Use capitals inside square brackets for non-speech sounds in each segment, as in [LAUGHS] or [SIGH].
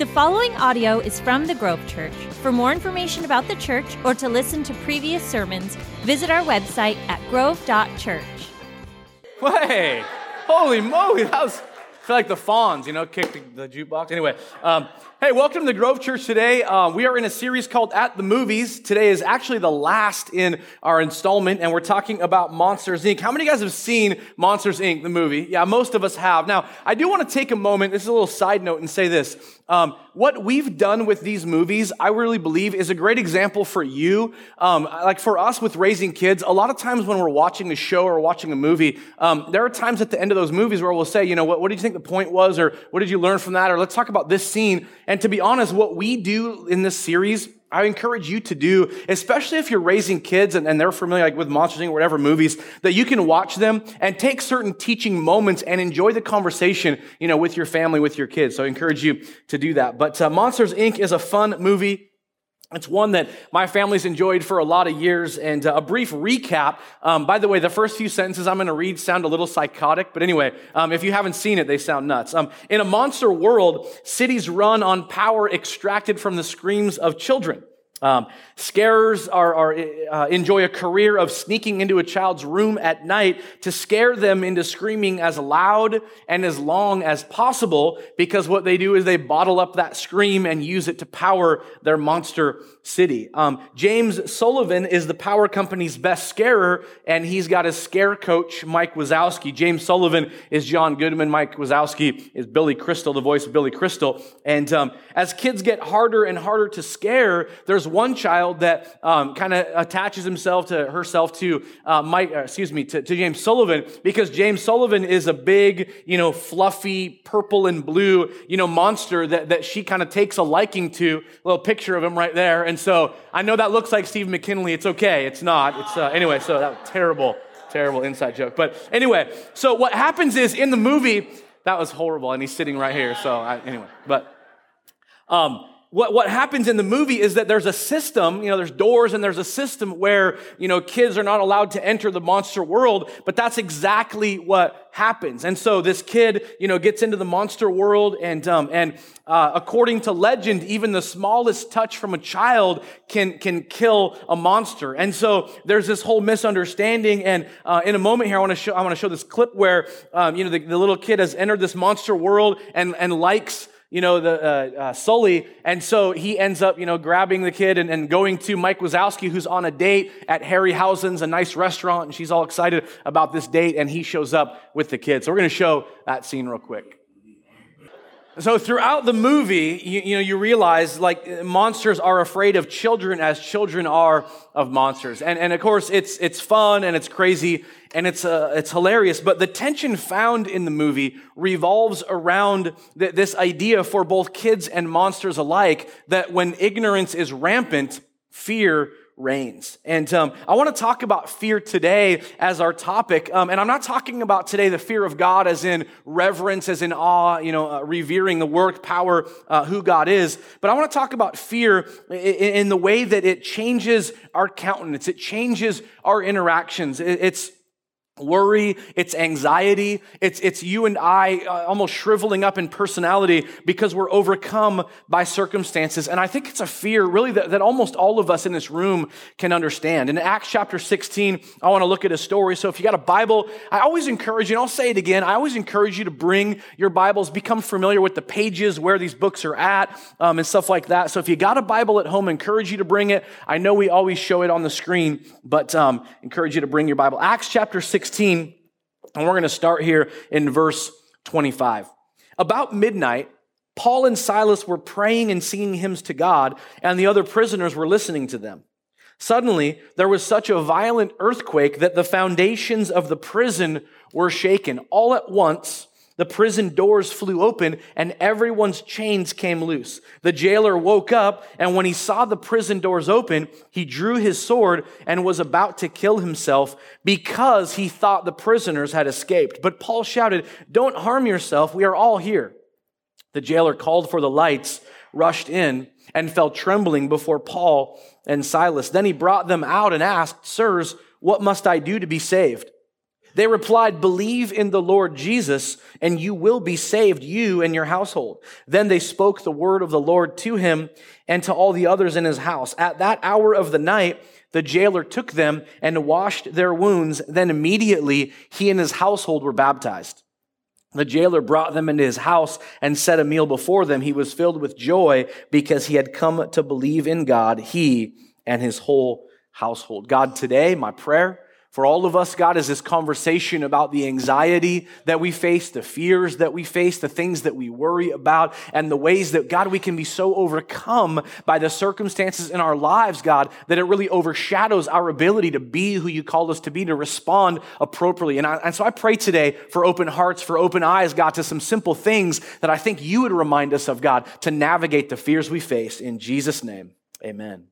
The following audio is from the Grove Church. For more information about the church or to listen to previous sermons, visit our website at grove.church. Hey, holy moly, that was, I feel like the fawns, you know, kick the, the jukebox. Anyway, um, hey, welcome to the Grove Church today. Uh, we are in a series called At the Movies. Today is actually the last in our installment, and we're talking about Monsters, Inc. How many of you guys have seen Monsters, Inc., the movie? Yeah, most of us have. Now, I do want to take a moment, this is a little side note, and say this. Um, what we've done with these movies, I really believe, is a great example for you. Um, like for us with raising kids, a lot of times when we're watching a show or watching a movie, um, there are times at the end of those movies where we'll say, you know, what, what did you think the point was, or what did you learn from that, or let's talk about this scene. And to be honest, what we do in this series I encourage you to do, especially if you're raising kids and, and they're familiar like with Monsters Inc. or whatever movies, that you can watch them and take certain teaching moments and enjoy the conversation, you know, with your family, with your kids. So I encourage you to do that. But uh, Monsters Inc. is a fun movie. It's one that my family's enjoyed for a lot of years. And uh, a brief recap. Um, by the way, the first few sentences I'm going to read sound a little psychotic, but anyway, um, if you haven't seen it, they sound nuts. Um, in a monster world, cities run on power extracted from the screams of children. Um, scarers are, are uh, enjoy a career of sneaking into a child's room at night to scare them into screaming as loud and as long as possible because what they do is they bottle up that scream and use it to power their monster city. Um, James Sullivan is the power company's best scarer, and he's got his scare coach, Mike Wazowski. James Sullivan is John Goodman. Mike Wazowski is Billy Crystal, the voice of Billy Crystal. And um, as kids get harder and harder to scare, there's one child that um, kind of attaches himself to herself to uh, Mike, uh, excuse me, to, to James Sullivan because James Sullivan is a big, you know, fluffy purple and blue, you know, monster that, that she kind of takes a liking to. A little picture of him right there. And so I know that looks like Steve McKinley. It's okay. It's not. It's uh, anyway. So that terrible, terrible inside joke. But anyway, so what happens is in the movie that was horrible, and he's sitting right here. So I, anyway, but um, what, what happens in the movie is that there's a system, you know, there's doors and there's a system where, you know, kids are not allowed to enter the monster world, but that's exactly what happens. And so this kid, you know, gets into the monster world and, um, and, uh, according to legend, even the smallest touch from a child can, can kill a monster. And so there's this whole misunderstanding. And, uh, in a moment here, I want to show, I want to show this clip where, um, you know, the, the little kid has entered this monster world and, and likes, you know, the uh, uh, Sully. And so he ends up, you know, grabbing the kid and, and going to Mike Wazowski, who's on a date at Harryhausen's, a nice restaurant. And she's all excited about this date. And he shows up with the kid. So we're going to show that scene real quick. So throughout the movie, you, you, know, you realize like monsters are afraid of children as children are of monsters. And, and of course, it's, it's fun and it's crazy and it's, uh, it's hilarious. But the tension found in the movie revolves around th- this idea for both kids and monsters alike that when ignorance is rampant, fear reigns. And um, I want to talk about fear today as our topic. Um, and I'm not talking about today the fear of God as in reverence, as in awe, you know, uh, revering the work, power, uh, who God is. But I want to talk about fear in, in, the way that it changes our countenance, it changes our interactions. It, it's worry, it's anxiety, it's, it's you and I uh, almost shriveling up in personality because we're overcome by circumstances. And I think it's a fear really that, that almost all of us in this room can understand. In Acts chapter 16, I want to look at a story. So if you got a Bible, I always encourage you, and I'll say it again, I always encourage you to bring your Bibles, become familiar with the pages where these books are at um, and stuff like that. So if you got a Bible at home, I encourage you to bring it. I know we always show it on the screen, but um, encourage you to bring your Bible. Acts chapter 16 16, and we're going to start here in verse 25. About midnight, Paul and Silas were praying and singing hymns to God, and the other prisoners were listening to them. Suddenly, there was such a violent earthquake that the foundations of the prison were shaken. All at once, the prison doors flew open and everyone's chains came loose. The jailer woke up and when he saw the prison doors open, he drew his sword and was about to kill himself because he thought the prisoners had escaped. But Paul shouted, Don't harm yourself. We are all here. The jailer called for the lights, rushed in, and fell trembling before Paul and Silas. Then he brought them out and asked, Sirs, what must I do to be saved? They replied, Believe in the Lord Jesus, and you will be saved, you and your household. Then they spoke the word of the Lord to him and to all the others in his house. At that hour of the night, the jailer took them and washed their wounds. Then immediately he and his household were baptized. The jailer brought them into his house and set a meal before them. He was filled with joy because he had come to believe in God, he and his whole household. God, today, my prayer for all of us, God, is this conversation about the anxiety that we face, the fears that we face, the things that we worry about, and the ways that, God, we can be so overcome by the circumstances in our lives, God, that it really overshadows our ability to be who you called us to be, to respond appropriately. And, I, and so I pray today for open hearts, for open eyes, God, to some simple things that I think you would remind us of, God, to navigate the fears we face. In Jesus' name, amen.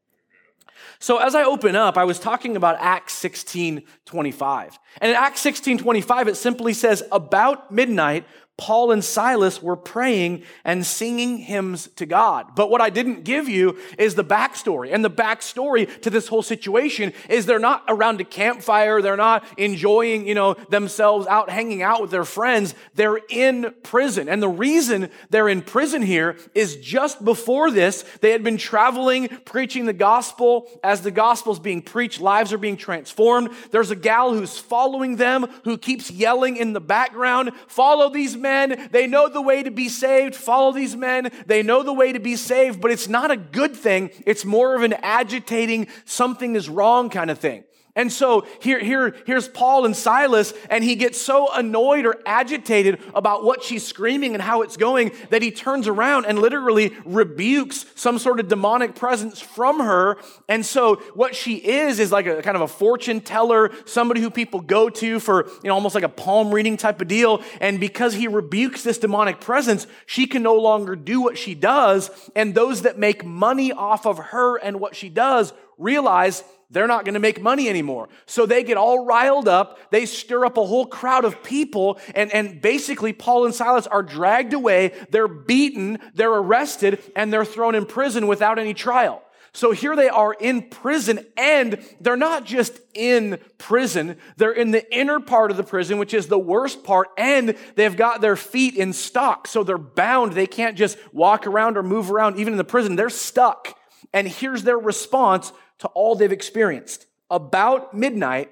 So as I open up, I was talking about Acts 16 25. And in Acts 16 25, it simply says, About midnight, Paul and Silas were praying and singing hymns to God. But what I didn't give you is the backstory. And the backstory to this whole situation is they're not around a campfire. They're not enjoying, you know, themselves out hanging out with their friends. They're in prison. And the reason they're in prison here is just before this, they had been traveling, preaching the gospel. As the gospel is being preached, lives are being transformed. There's a gal who's following them who keeps yelling in the background, follow these men men. They know the way to be saved. Follow these men. They know the way to be saved, but it's not a good thing. It's more of an agitating, something is wrong kind of thing. And so here, here, here's Paul and Silas, and he gets so annoyed or agitated about what she's screaming and how it's going that he turns around and literally rebukes some sort of demonic presence from her. And so what she is is like a kind of a fortune teller, somebody who people go to for, you know, almost like a palm reading type of deal. And because he rebukes this demonic presence, she can no longer do what she does. And those that make money off of her and what she does realize they're not going to make money anymore. So they get all riled up. They stir up a whole crowd of people. And, and basically, Paul and Silas are dragged away. They're beaten. They're arrested and they're thrown in prison without any trial. So here they are in prison and they're not just in prison. They're in the inner part of the prison, which is the worst part. And they've got their feet in stock. So they're bound. They can't just walk around or move around even in the prison. They're stuck. And here's their response to all they've experienced. About midnight,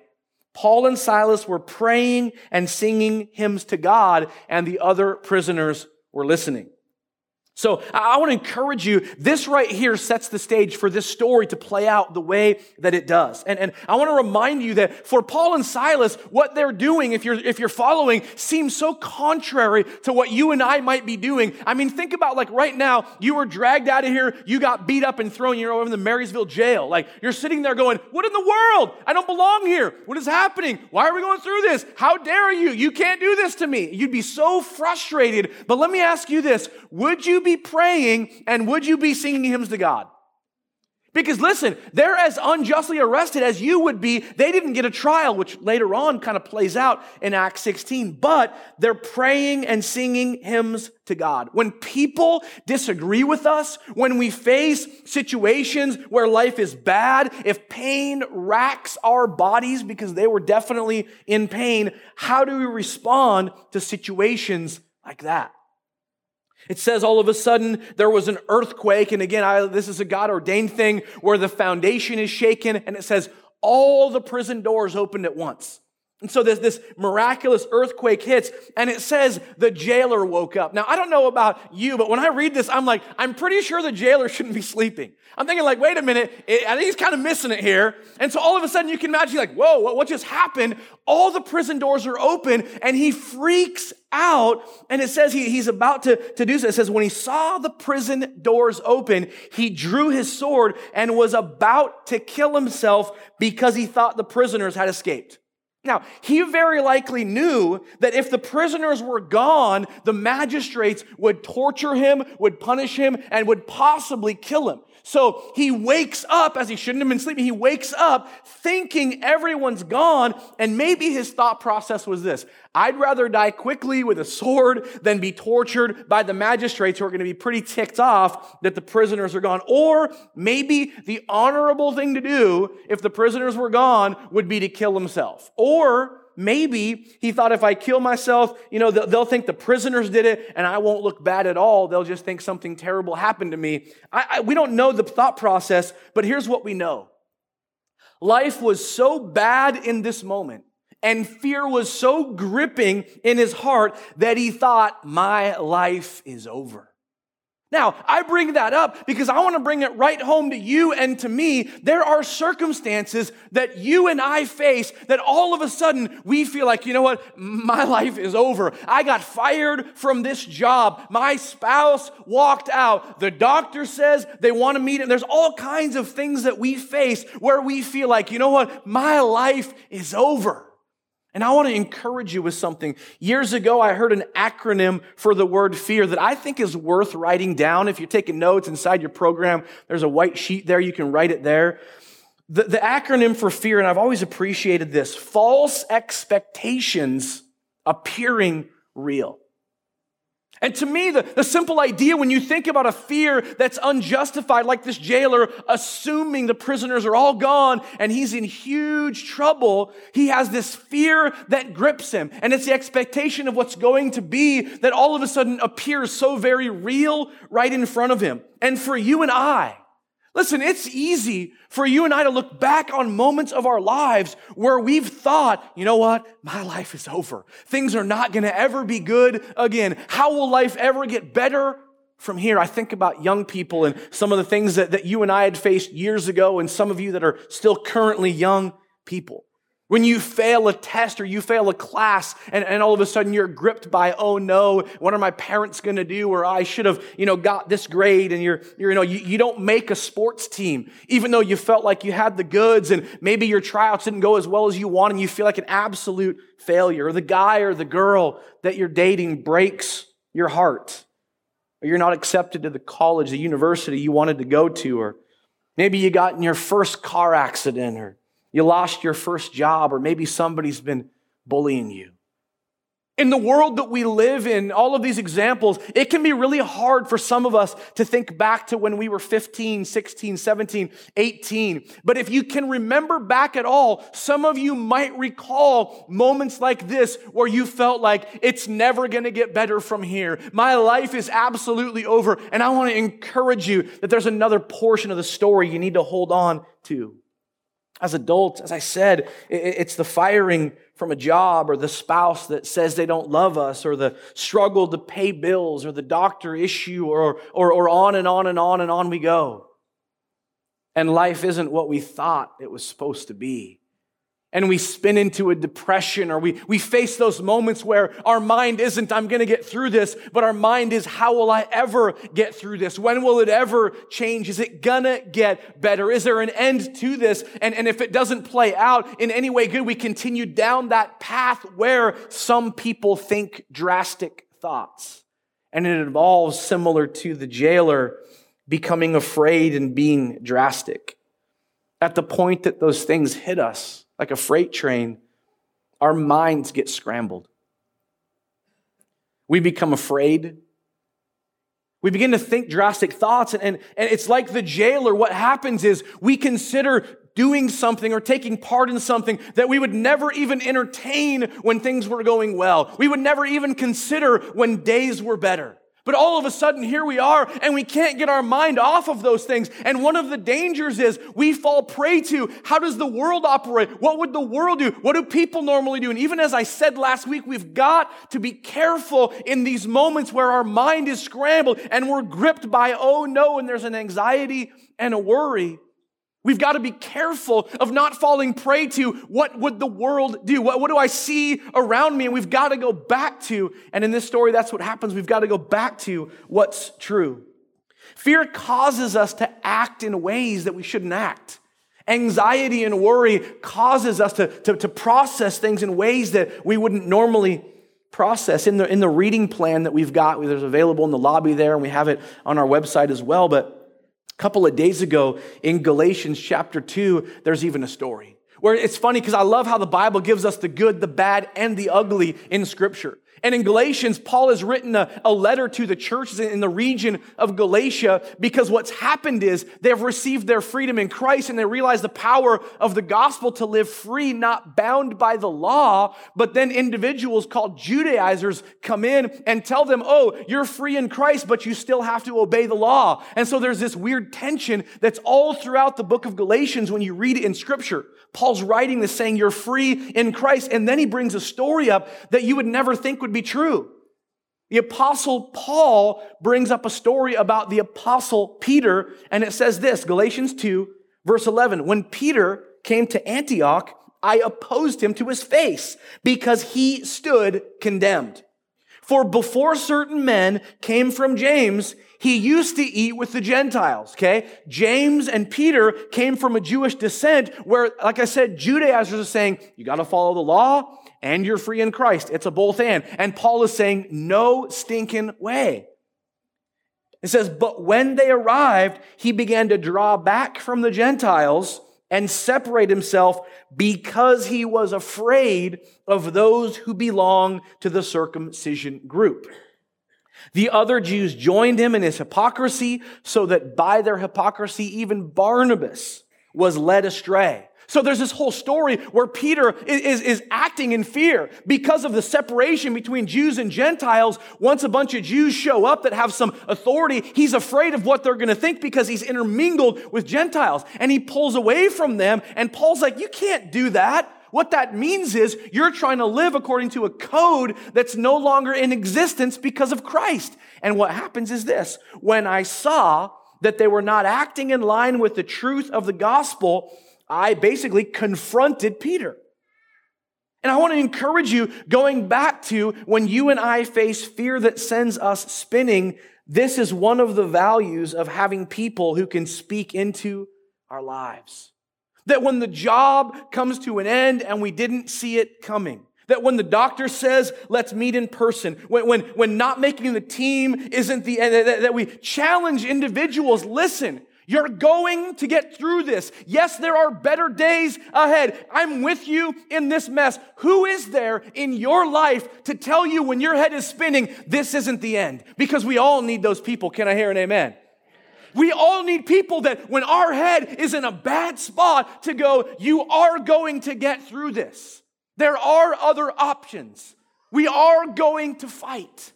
Paul and Silas were praying and singing hymns to God, and the other prisoners were listening. So I want to encourage you. This right here sets the stage for this story to play out the way that it does. And, and I want to remind you that for Paul and Silas, what they're doing, if you're, if you're following, seems so contrary to what you and I might be doing. I mean, think about like right now, you were dragged out of here, you got beat up and thrown, you're over in the Marysville jail. Like you're sitting there going, what in the world? I don't belong here. What is happening? Why are we going through this? How dare you? You can't do this to me. You'd be so frustrated. But let me ask you this. Would you be praying and would you be singing hymns to God? Because listen, they're as unjustly arrested as you would be. They didn't get a trial, which later on kind of plays out in Acts 16, but they're praying and singing hymns to God. When people disagree with us, when we face situations where life is bad, if pain racks our bodies because they were definitely in pain, how do we respond to situations like that? It says all of a sudden there was an earthquake. And again, I, this is a God ordained thing where the foundation is shaken. And it says all the prison doors opened at once. And so this, this miraculous earthquake hits, and it says the jailer woke up. Now, I don't know about you, but when I read this, I'm like, I'm pretty sure the jailer [LAUGHS] shouldn't be sleeping. I'm thinking, like, wait a minute, it, I think he's kind of missing it here. And so all of a sudden, you can imagine, like, whoa, what, what just happened? All the prison doors are open, and he freaks out. And it says he, he's about to, to do so. It says, when he saw the prison doors open, he drew his sword and was about to kill himself because he thought the prisoners had escaped. Now, he very likely knew that if the prisoners were gone, the magistrates would torture him, would punish him, and would possibly kill him. So he wakes up as he shouldn't have been sleeping. He wakes up thinking everyone's gone. And maybe his thought process was this I'd rather die quickly with a sword than be tortured by the magistrates who are going to be pretty ticked off that the prisoners are gone. Or maybe the honorable thing to do if the prisoners were gone would be to kill himself. Or maybe he thought if I kill myself, you know, they'll think the prisoners did it and I won't look bad at all. They'll just think something terrible happened to me. I, I, we don't know the thought process, but here's what we know. Life was so bad in this moment and fear was so gripping in his heart that he thought, my life is over. Now, I bring that up because I want to bring it right home to you and to me. There are circumstances that you and I face that all of a sudden we feel like, you know what? My life is over. I got fired from this job. My spouse walked out. The doctor says they want to meet. And there's all kinds of things that we face where we feel like, you know what? My life is over. And I want to encourage you with something. Years ago, I heard an acronym for the word fear that I think is worth writing down. If you're taking notes inside your program, there's a white sheet there. You can write it there. The, the acronym for fear, and I've always appreciated this false expectations appearing real. And to me, the, the simple idea when you think about a fear that's unjustified, like this jailer assuming the prisoners are all gone and he's in huge trouble, he has this fear that grips him. And it's the expectation of what's going to be that all of a sudden appears so very real right in front of him. And for you and I, Listen, it's easy for you and I to look back on moments of our lives where we've thought, you know what? My life is over. Things are not going to ever be good again. How will life ever get better from here? I think about young people and some of the things that, that you and I had faced years ago, and some of you that are still currently young people. When you fail a test or you fail a class and, and all of a sudden you're gripped by, oh no, what are my parents going to do? Or I should have, you know, got this grade and you're, you're you know, you, you don't make a sports team, even though you felt like you had the goods and maybe your tryouts didn't go as well as you want and you feel like an absolute failure. Or the guy or the girl that you're dating breaks your heart. Or you're not accepted to the college, the university you wanted to go to. Or maybe you got in your first car accident or you lost your first job, or maybe somebody's been bullying you. In the world that we live in, all of these examples, it can be really hard for some of us to think back to when we were 15, 16, 17, 18. But if you can remember back at all, some of you might recall moments like this where you felt like it's never going to get better from here. My life is absolutely over. And I want to encourage you that there's another portion of the story you need to hold on to. As adults, as I said, it's the firing from a job or the spouse that says they don't love us or the struggle to pay bills or the doctor issue or, or, or on and on and on and on we go. And life isn't what we thought it was supposed to be and we spin into a depression or we, we face those moments where our mind isn't, I'm going to get through this, but our mind is, how will I ever get through this? When will it ever change? Is it gonna get better? Is there an end to this? And, and if it doesn't play out in any way good, we continue down that path where some people think drastic thoughts. And it involves similar to the jailer becoming afraid and being drastic. At the point that those things hit us, like a freight train, our minds get scrambled. We become afraid. We begin to think drastic thoughts, and, and, and it's like the jailer. What happens is we consider doing something or taking part in something that we would never even entertain when things were going well. We would never even consider when days were better. But all of a sudden, here we are, and we can't get our mind off of those things. And one of the dangers is we fall prey to how does the world operate? What would the world do? What do people normally do? And even as I said last week, we've got to be careful in these moments where our mind is scrambled and we're gripped by, oh no, and there's an anxiety and a worry. We've got to be careful of not falling prey to what would the world do? What, what do I see around me? And we've got to go back to, and in this story, that's what happens. We've got to go back to what's true. Fear causes us to act in ways that we shouldn't act. Anxiety and worry causes us to, to, to process things in ways that we wouldn't normally process. In the, in the reading plan that we've got, there's available in the lobby there, and we have it on our website as well. But a couple of days ago in Galatians chapter 2, there's even a story where it's funny because I love how the Bible gives us the good, the bad, and the ugly in Scripture. And in Galatians, Paul has written a, a, letter to the churches in the region of Galatia because what's happened is they've received their freedom in Christ and they realize the power of the gospel to live free, not bound by the law. But then individuals called Judaizers come in and tell them, oh, you're free in Christ, but you still have to obey the law. And so there's this weird tension that's all throughout the book of Galatians when you read it in scripture. Paul's writing this saying you're free in Christ. And then he brings a story up that you would never think would be true. The apostle Paul brings up a story about the apostle Peter, and it says this, Galatians 2, verse 11. When Peter came to Antioch, I opposed him to his face because he stood condemned. For before certain men came from James, he used to eat with the Gentiles, okay? James and Peter came from a Jewish descent where, like I said, Judaizers are saying, you got to follow the law and you're free in Christ. It's a both and. And Paul is saying, no stinking way. It says, but when they arrived, he began to draw back from the Gentiles and separate himself because he was afraid of those who belong to the circumcision group. The other Jews joined him in his hypocrisy so that by their hypocrisy, even Barnabas was led astray. So there's this whole story where Peter is, is, is, acting in fear because of the separation between Jews and Gentiles. Once a bunch of Jews show up that have some authority, he's afraid of what they're going to think because he's intermingled with Gentiles and he pulls away from them. And Paul's like, you can't do that. What that means is you're trying to live according to a code that's no longer in existence because of Christ. And what happens is this. When I saw that they were not acting in line with the truth of the gospel, I basically confronted Peter. And I want to encourage you going back to when you and I face fear that sends us spinning. This is one of the values of having people who can speak into our lives. That when the job comes to an end and we didn't see it coming, that when the doctor says, let's meet in person, when, when, when not making the team isn't the end, that, that we challenge individuals, listen, you're going to get through this. Yes, there are better days ahead. I'm with you in this mess. Who is there in your life to tell you when your head is spinning, this isn't the end? Because we all need those people. Can I hear an amen? We all need people that when our head is in a bad spot to go, you are going to get through this. There are other options. We are going to fight.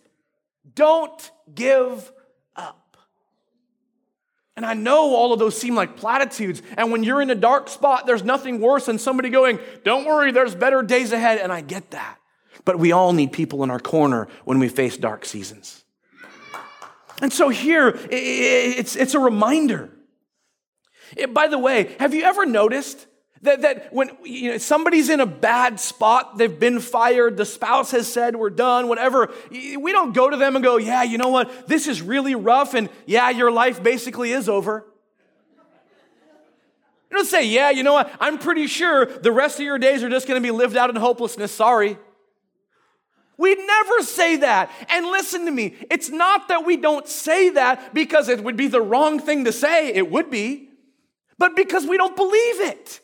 Don't give and I know all of those seem like platitudes. And when you're in a dark spot, there's nothing worse than somebody going, Don't worry, there's better days ahead. And I get that. But we all need people in our corner when we face dark seasons. And so here, it's, it's a reminder. It, by the way, have you ever noticed that, that when you know, somebody's in a bad spot, they've been fired, the spouse has said, we're done, whatever, we don't go to them and go, yeah, you know what, this is really rough, and yeah, your life basically is over. You don't say, yeah, you know what, I'm pretty sure the rest of your days are just to be lived out in hopelessness, sorry. We'd never say that. And listen to me, it's not that we don't say that because it would be the wrong thing to say, it would be, but because we don't believe it.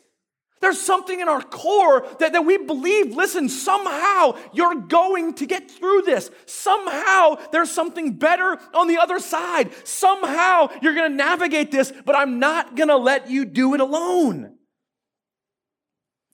There's something in our core that, that we believe, listen, somehow you're going to get through this. Somehow there's something better on the other side. Somehow you're going to navigate this, but I'm not going to let you do it alone.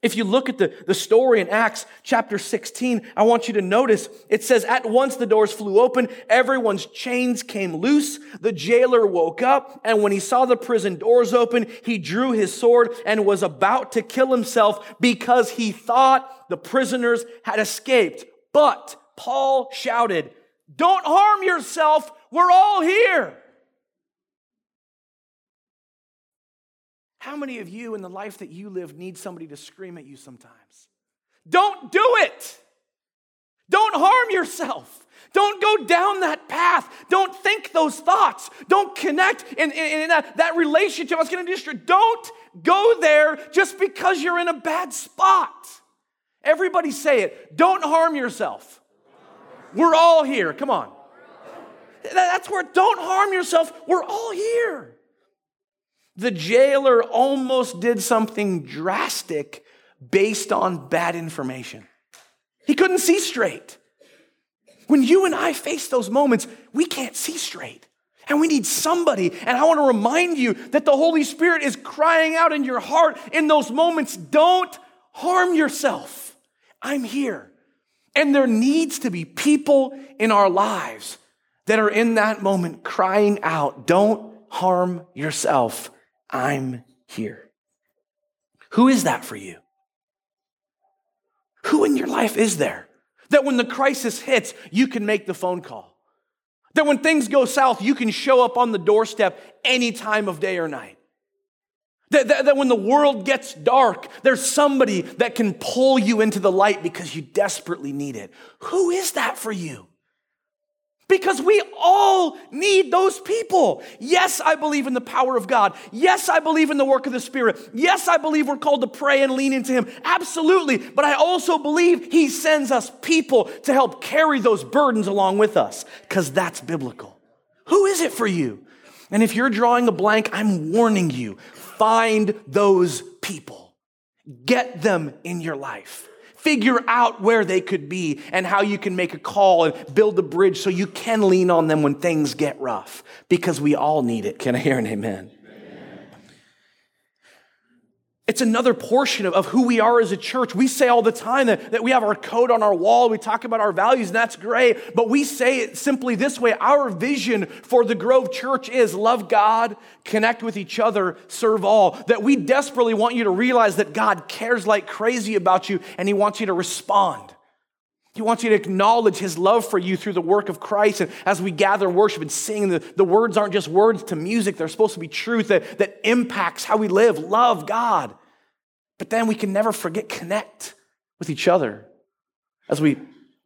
If you look at the, the story in Acts chapter 16, I want you to notice it says, At once the doors flew open, everyone's chains came loose. The jailer woke up, and when he saw the prison doors open, he drew his sword and was about to kill himself because he thought the prisoners had escaped. But Paul shouted, Don't harm yourself, we're all here. How many of you in the life that you live need somebody to scream at you sometimes? Don't do it. Don't harm yourself. Don't go down that path. Don't think those thoughts. Don't connect in, in, in that, that relationship. I was going to destroy. Don't go there just because you're in a bad spot. Everybody say it. Don't harm yourself. We're all here. Come on. That's where don't harm yourself. We're all here. The jailer almost did something drastic based on bad information. He couldn't see straight. When you and I face those moments, we can't see straight. And we need somebody. And I want to remind you that the Holy Spirit is crying out in your heart in those moments don't harm yourself. I'm here. And there needs to be people in our lives that are in that moment crying out, don't harm yourself. I'm here. Who is that for you? Who in your life is there that when the crisis hits, you can make the phone call? That when things go south, you can show up on the doorstep any time of day or night? That, that, that, when the world gets dark, there's somebody that can pull you into the light because you desperately need it. Who is that for you? Because we all need those people. Yes, I believe in the power of God. Yes, I believe in the work of the Spirit. Yes, I believe we're called to pray and lean into Him. Absolutely. But I also believe He sends us people to help carry those burdens along with us, because that's biblical. Who is it for you? And if you're drawing a blank, I'm warning you find those people, get them in your life. Figure out where they could be and how you can make a call and build a bridge so you can lean on them when things get rough because we all need it. Can I hear an amen? It's another portion of, of who we are as a church. We say all the time that, that we have our code on our wall. We talk about our values, and that's great. But we say it simply this way Our vision for the Grove Church is love God, connect with each other, serve all. That we desperately want you to realize that God cares like crazy about you, and He wants you to respond. He wants you to acknowledge his love for you through the work of Christ. And as we gather, worship, and sing, the, the words aren't just words to music, they're supposed to be truth that, that impacts how we live. Love God. But then we can never forget connect with each other. As we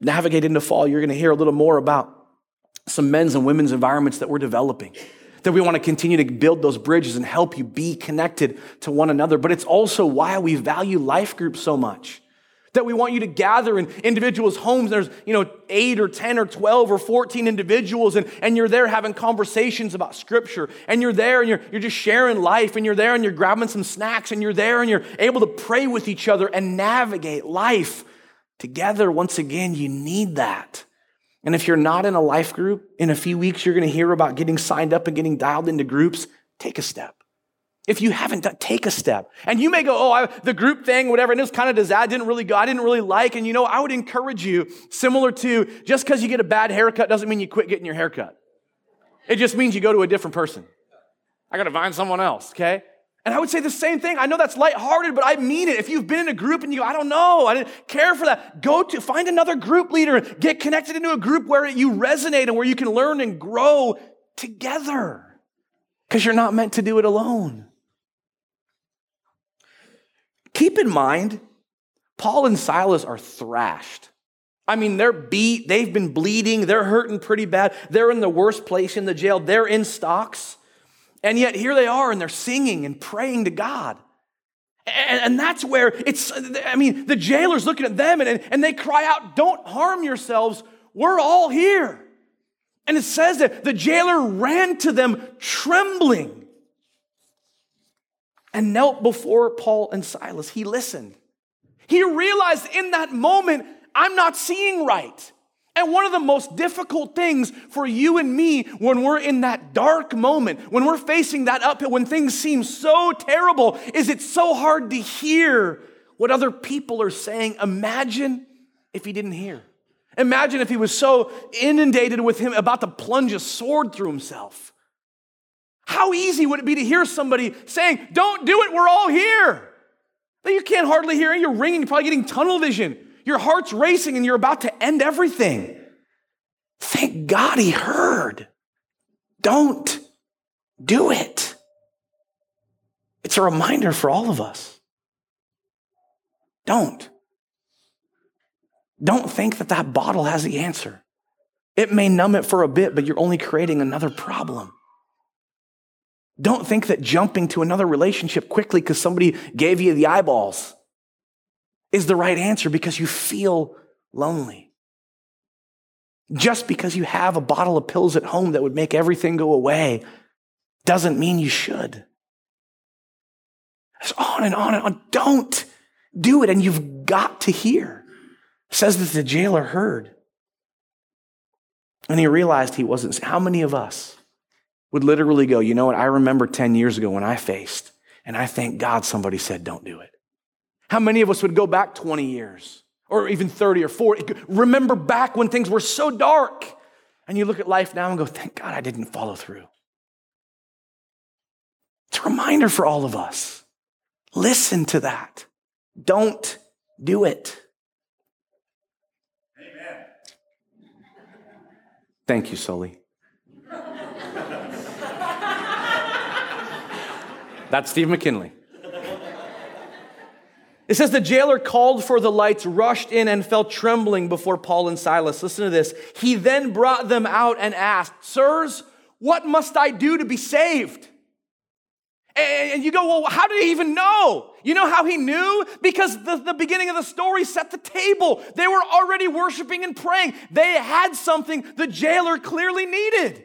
navigate into fall, you're going to hear a little more about some men's and women's environments that we're developing. That we want to continue to build those bridges and help you be connected to one another. But it's also why we value life groups so much that we want you to gather in individuals' homes. There's, you know, eight or 10 or 12 or 14 individuals, and, and you're there having conversations about scripture, and you're there and you're, you're just sharing life, and you're there and you're grabbing some snacks, and you're there and you're able to pray with each other and navigate life together. Once again, you need that. And if you're not in a life group, in a few weeks, you're going to hear about getting signed up and getting dialed into groups. Take a step. If you haven't done, take a step. And you may go, oh, I, the group thing, whatever, and it was kind of disaster, didn't really go, I didn't really like. And you know, I would encourage you, similar to just because you get a bad haircut doesn't mean you quit getting your haircut. It just means you go to a different person. I got to find someone else, okay? And I would say the same thing. I know that's lighthearted, but I mean it. If you've been in a group and you go, I don't know, I didn't care for that, go to find another group leader, get connected into a group where you resonate and where you can learn and grow together. Because you're not meant to do it alone. Keep in mind, Paul and Silas are thrashed. I mean, they're beat, they've been bleeding, they're hurting pretty bad. They're in the worst place in the jail, they're in stocks. And yet here they are and they're singing and praying to God. And, and that's where it's, I mean, the jailer's looking at them and, and they cry out, Don't harm yourselves. We're all here. And it says that the jailer ran to them trembling and knelt before Paul and Silas. He listened. He realized in that moment, I'm not seeing right. And one of the most difficult things for you and me when we're in that dark moment, when we're facing that uphill, when things seem so terrible, is it's so hard to hear what other people are saying. Imagine if he didn't hear. Imagine if he was so inundated with him about to plunge a sword through himself. How easy would it be to hear somebody saying, Don't do it, we're all here? You can't hardly hear it. You're ringing, you're probably getting tunnel vision. Your heart's racing and you're about to end everything. Thank God he heard. Don't do it. It's a reminder for all of us. Don't. Don't think that that bottle has the answer. It may numb it for a bit, but you're only creating another problem. Don't think that jumping to another relationship quickly because somebody gave you the eyeballs is the right answer because you feel lonely. Just because you have a bottle of pills at home that would make everything go away doesn't mean you should. It's on and on and on. Don't do it. And you've got to hear. It says that the jailer heard. And he realized he wasn't. How many of us would literally go, you know what? I remember 10 years ago when I faced, and I thank God somebody said, don't do it. How many of us would go back 20 years or even 30 or 40? Remember back when things were so dark, and you look at life now and go, thank God I didn't follow through. It's a reminder for all of us. Listen to that. Don't do it. Amen. Thank you, Sully. That's Steve McKinley. It says the jailer called for the lights, rushed in, and fell trembling before Paul and Silas. Listen to this. He then brought them out and asked, Sirs, what must I do to be saved? And you go, well, how did he even know? You know how he knew? Because the, the beginning of the story set the table. They were already worshiping and praying. They had something the jailer clearly needed.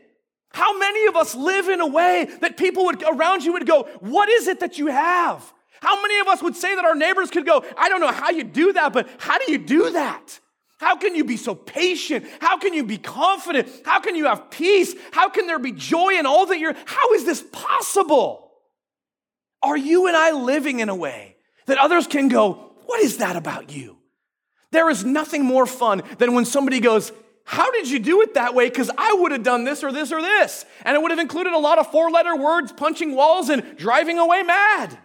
How many of us live in a way that people would around you would go, What is it that you have? How many of us would say that our neighbors could go, I don't know how you do that, but how do you do that? How can you be so patient? How can you be confident? How can you have peace? How can there be joy in all that you're? How is this possible? Are you and I living in a way that others can go, What is that about you? There is nothing more fun than when somebody goes, how did you do it that way? Because I would have done this or this or this. And it would have included a lot of four letter words, punching walls, and driving away mad.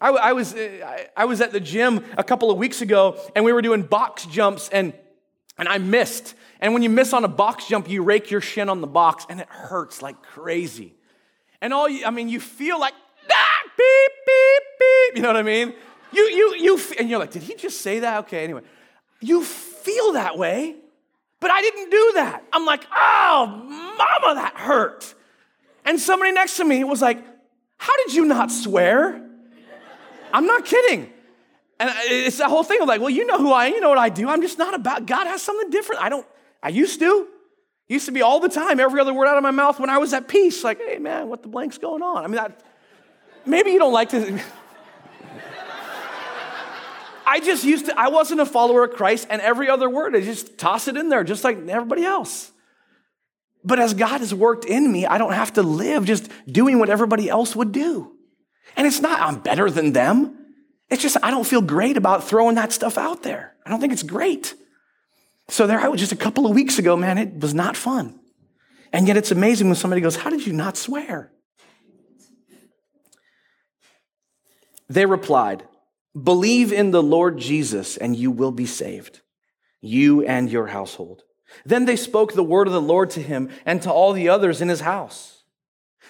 I, I, was, uh, I was at the gym a couple of weeks ago and we were doing box jumps and, and I missed. And when you miss on a box jump, you rake your shin on the box and it hurts like crazy. And all you, I mean, you feel like, ah, beep, beep, beep. You know what I mean? You, you, you, and you're like, did he just say that? Okay, anyway. You feel that way but I didn't do that. I'm like, oh, mama, that hurt. And somebody next to me was like, how did you not swear? I'm not kidding. And it's that whole thing of like, well, you know who I am, you know what I do. I'm just not about, God has something different. I don't, I used to. Used to be all the time, every other word out of my mouth when I was at peace, like, hey man, what the blank's going on? I mean, that, maybe you don't like to. I just used to, I wasn't a follower of Christ, and every other word, I just toss it in there, just like everybody else. But as God has worked in me, I don't have to live just doing what everybody else would do. And it's not, I'm better than them. It's just, I don't feel great about throwing that stuff out there. I don't think it's great. So there I was just a couple of weeks ago, man, it was not fun. And yet it's amazing when somebody goes, How did you not swear? They replied, Believe in the Lord Jesus and you will be saved, you and your household. Then they spoke the word of the Lord to him and to all the others in his house.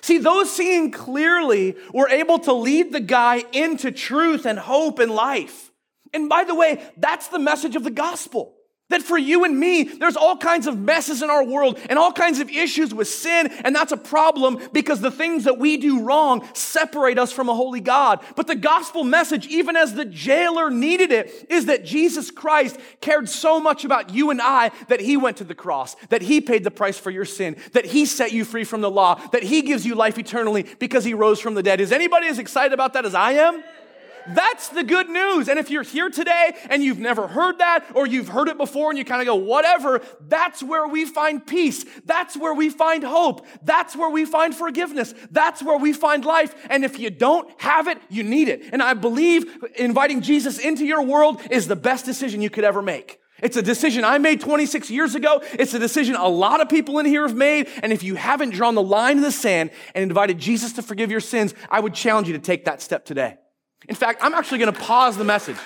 See, those seeing clearly were able to lead the guy into truth and hope and life. And by the way, that's the message of the gospel. That for you and me, there's all kinds of messes in our world and all kinds of issues with sin, and that's a problem because the things that we do wrong separate us from a holy God. But the gospel message, even as the jailer needed it, is that Jesus Christ cared so much about you and I that he went to the cross, that he paid the price for your sin, that he set you free from the law, that he gives you life eternally because he rose from the dead. Is anybody as excited about that as I am? That's the good news. And if you're here today and you've never heard that or you've heard it before and you kind of go, whatever, that's where we find peace. That's where we find hope. That's where we find forgiveness. That's where we find life. And if you don't have it, you need it. And I believe inviting Jesus into your world is the best decision you could ever make. It's a decision I made 26 years ago. It's a decision a lot of people in here have made. And if you haven't drawn the line in the sand and invited Jesus to forgive your sins, I would challenge you to take that step today. In fact, I'm actually going to pause the message.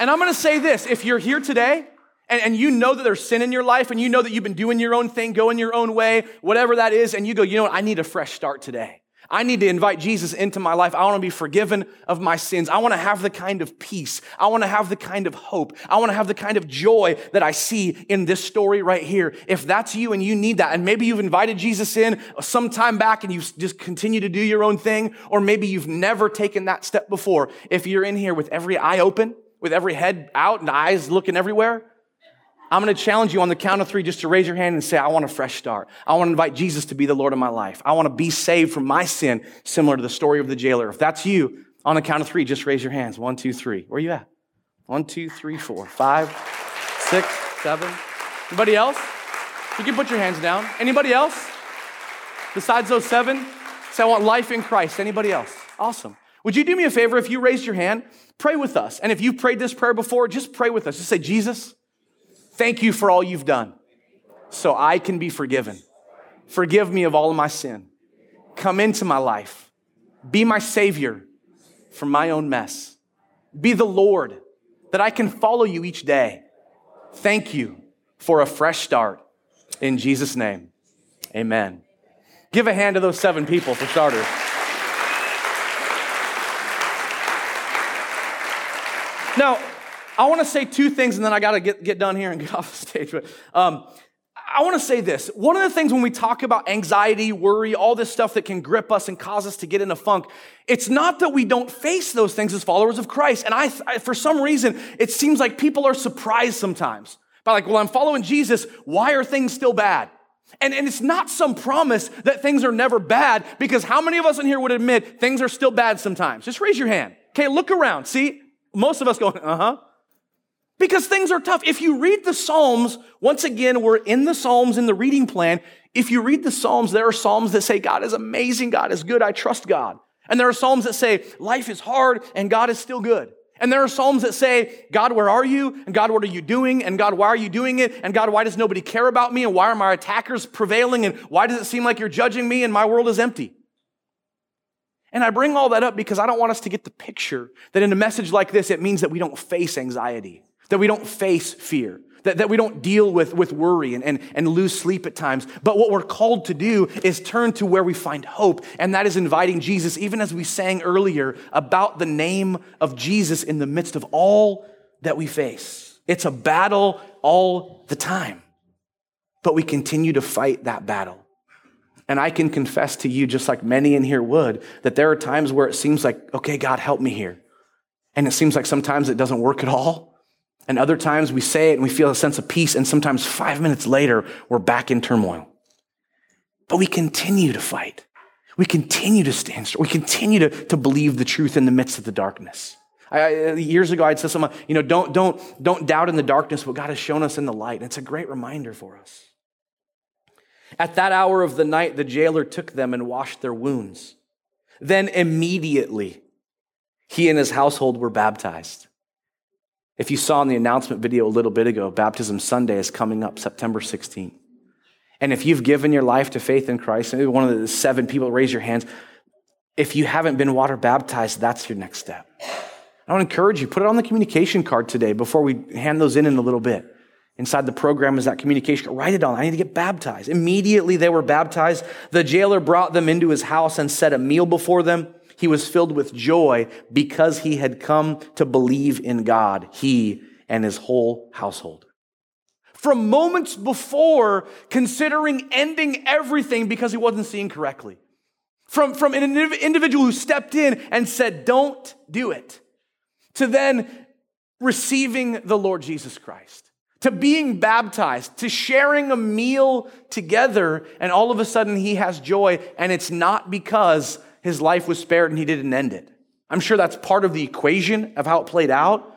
And I'm going to say this if you're here today and, and you know that there's sin in your life and you know that you've been doing your own thing, going your own way, whatever that is, and you go, you know what, I need a fresh start today. I need to invite Jesus into my life. I want to be forgiven of my sins. I want to have the kind of peace. I want to have the kind of hope. I want to have the kind of joy that I see in this story right here. If that's you and you need that, and maybe you've invited Jesus in some time back and you just continue to do your own thing, or maybe you've never taken that step before. If you're in here with every eye open, with every head out and eyes looking everywhere, I'm going to challenge you on the count of three just to raise your hand and say, I want a fresh start. I want to invite Jesus to be the Lord of my life. I want to be saved from my sin, similar to the story of the jailer. If that's you, on the count of three, just raise your hands. One, two, three. Where are you at? One, two, three, four, five, six, seven, Anybody else? You can put your hands down. Anybody else? Besides those seven? Say, I want life in Christ. Anybody else? Awesome. Would you do me a favor if you raised your hand? Pray with us. And if you've prayed this prayer before, just pray with us. Just say, Jesus, thank you for all you've done so I can be forgiven. Forgive me of all of my sin. Come into my life. Be my Savior from my own mess. Be the Lord that I can follow you each day. Thank you for a fresh start. In Jesus' name, amen. Give a hand to those seven people for starters. Now, I want to say two things and then I got to get, get done here and get [LAUGHS] off the stage. But um, I want to say this. One of the things when we talk about anxiety, worry, all this stuff that can grip us and cause us to get in a funk, it's not that we don't face those things as followers of Christ. And I, I for some reason, it seems like people are surprised sometimes by like, well, I'm following Jesus. Why are things still bad? And, and it's not some promise that things are never bad because how many of us in here would admit things are still bad sometimes? Just raise your hand. Okay, look around. See, most of us going, uh huh. Because things are tough. If you read the Psalms, once again, we're in the Psalms in the reading plan. If you read the Psalms, there are Psalms that say, God is amazing, God is good, I trust God. And there are Psalms that say, life is hard and God is still good. And there are Psalms that say, God, where are you? And God, what are you doing? And God, why are you doing it? And God, why does nobody care about me? And why are my attackers prevailing? And why does it seem like you're judging me and my world is empty? And I bring all that up because I don't want us to get the picture that in a message like this, it means that we don't face anxiety, that we don't face fear, that, that we don't deal with, with worry and, and, and lose sleep at times. But what we're called to do is turn to where we find hope, and that is inviting Jesus, even as we sang earlier about the name of Jesus in the midst of all that we face. It's a battle all the time, but we continue to fight that battle. And I can confess to you, just like many in here would, that there are times where it seems like, okay, God, help me here. And it seems like sometimes it doesn't work at all. And other times we say it and we feel a sense of peace. And sometimes five minutes later, we're back in turmoil. But we continue to fight. We continue to stand strong. We continue to, to believe the truth in the midst of the darkness. I, years ago, I'd said something, you know, don't, don't, don't doubt in the darkness what God has shown us in the light. And it's a great reminder for us. At that hour of the night, the jailer took them and washed their wounds. Then immediately, he and his household were baptized. If you saw in the announcement video a little bit ago, Baptism Sunday is coming up September 16th. And if you've given your life to faith in Christ, maybe one of the seven people raise your hands. If you haven't been water baptized, that's your next step. I want to encourage you, put it on the communication card today before we hand those in in a little bit. Inside the program is that communication. Write it on. I need to get baptized. Immediately they were baptized. The jailer brought them into his house and set a meal before them. He was filled with joy because he had come to believe in God, he and his whole household. From moments before, considering ending everything because he wasn't seeing correctly. From, from an individual who stepped in and said, Don't do it, to then receiving the Lord Jesus Christ to being baptized, to sharing a meal together, and all of a sudden he has joy, and it's not because his life was spared and he didn't end it. I'm sure that's part of the equation of how it played out,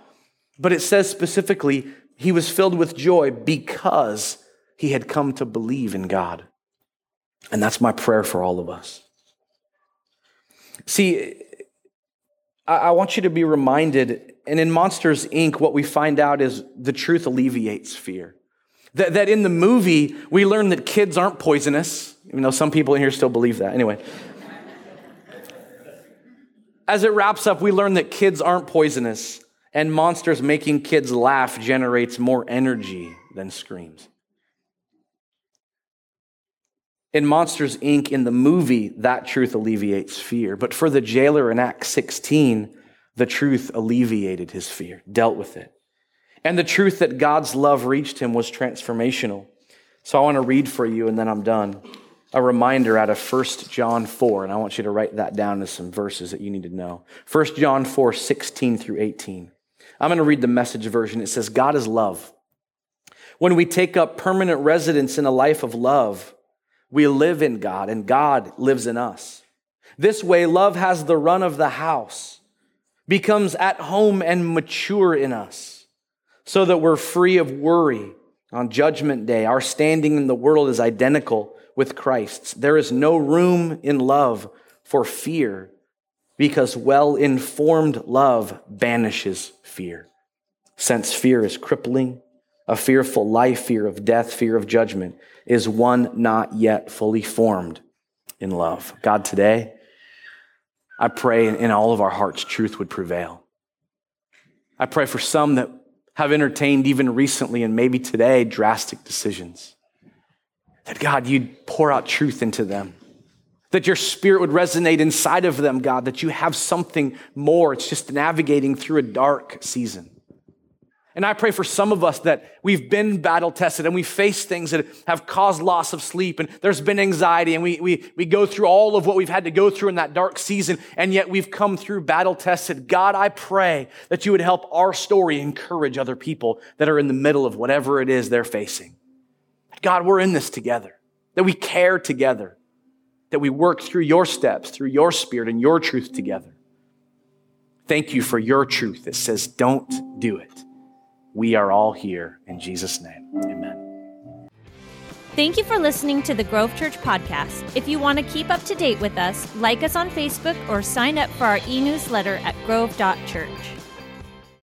but it says specifically he was filled with joy because he had come to believe in God. And that's my prayer for all of us. See, I want you to be reminded and in Monsters, Inc., what we find out is the truth alleviates fear. That, that in the movie, we learn that kids aren't poisonous, even though some people in here still believe that. Anyway. As it wraps up, we learn that kids aren't poisonous, and monsters making kids laugh generates more energy than screams. In Monsters, Inc., in the movie, that truth alleviates fear. But for the jailer in Acts 16, the truth alleviated his fear, dealt with it. And the truth that God's love reached him was transformational. So I want to read for you and then I'm done. A reminder out of 1 John 4, and I want you to write that down as some verses that you need to know. 1 John 4, 16 through 18. I'm going to read the message version. It says, God is love. When we take up permanent residence in a life of love, we live in God and God lives in us. This way, love has the run of the house becomes at home and mature in us so that we're free of worry, On Judgment Day, our standing in the world is identical with Christ's. There is no room in love for fear because well informed love banishes fear. Since fear is crippling, a fearful life, fear of death, fear of judgment, is one not yet fully formed in love. God, today, I pray in all of our hearts, truth would prevail. I pray for some that have entertained even recently and maybe today drastic decisions. That God, you'd pour out truth into them. That your spirit would resonate inside of them, God, that you have something more. It's just navigating through a dark season. And I pray for some of us that we've been battle tested and we face things that have caused loss of sleep and there's been anxiety and we, we, we go through all of what we've had to go through in that dark season and yet we've come through battle tested. God, I pray that you would help our story encourage other people that are in the middle of whatever it is they're facing. God, we're in this together, that we care together, that we work through your steps, through your spirit and your truth together. Thank you for your truth that says, don't do it. We are all here in Jesus' name. Amen. Thank you for listening to the Grove Church podcast. If you want to keep up to date with us, like us on Facebook or sign up for our e newsletter at grove.church.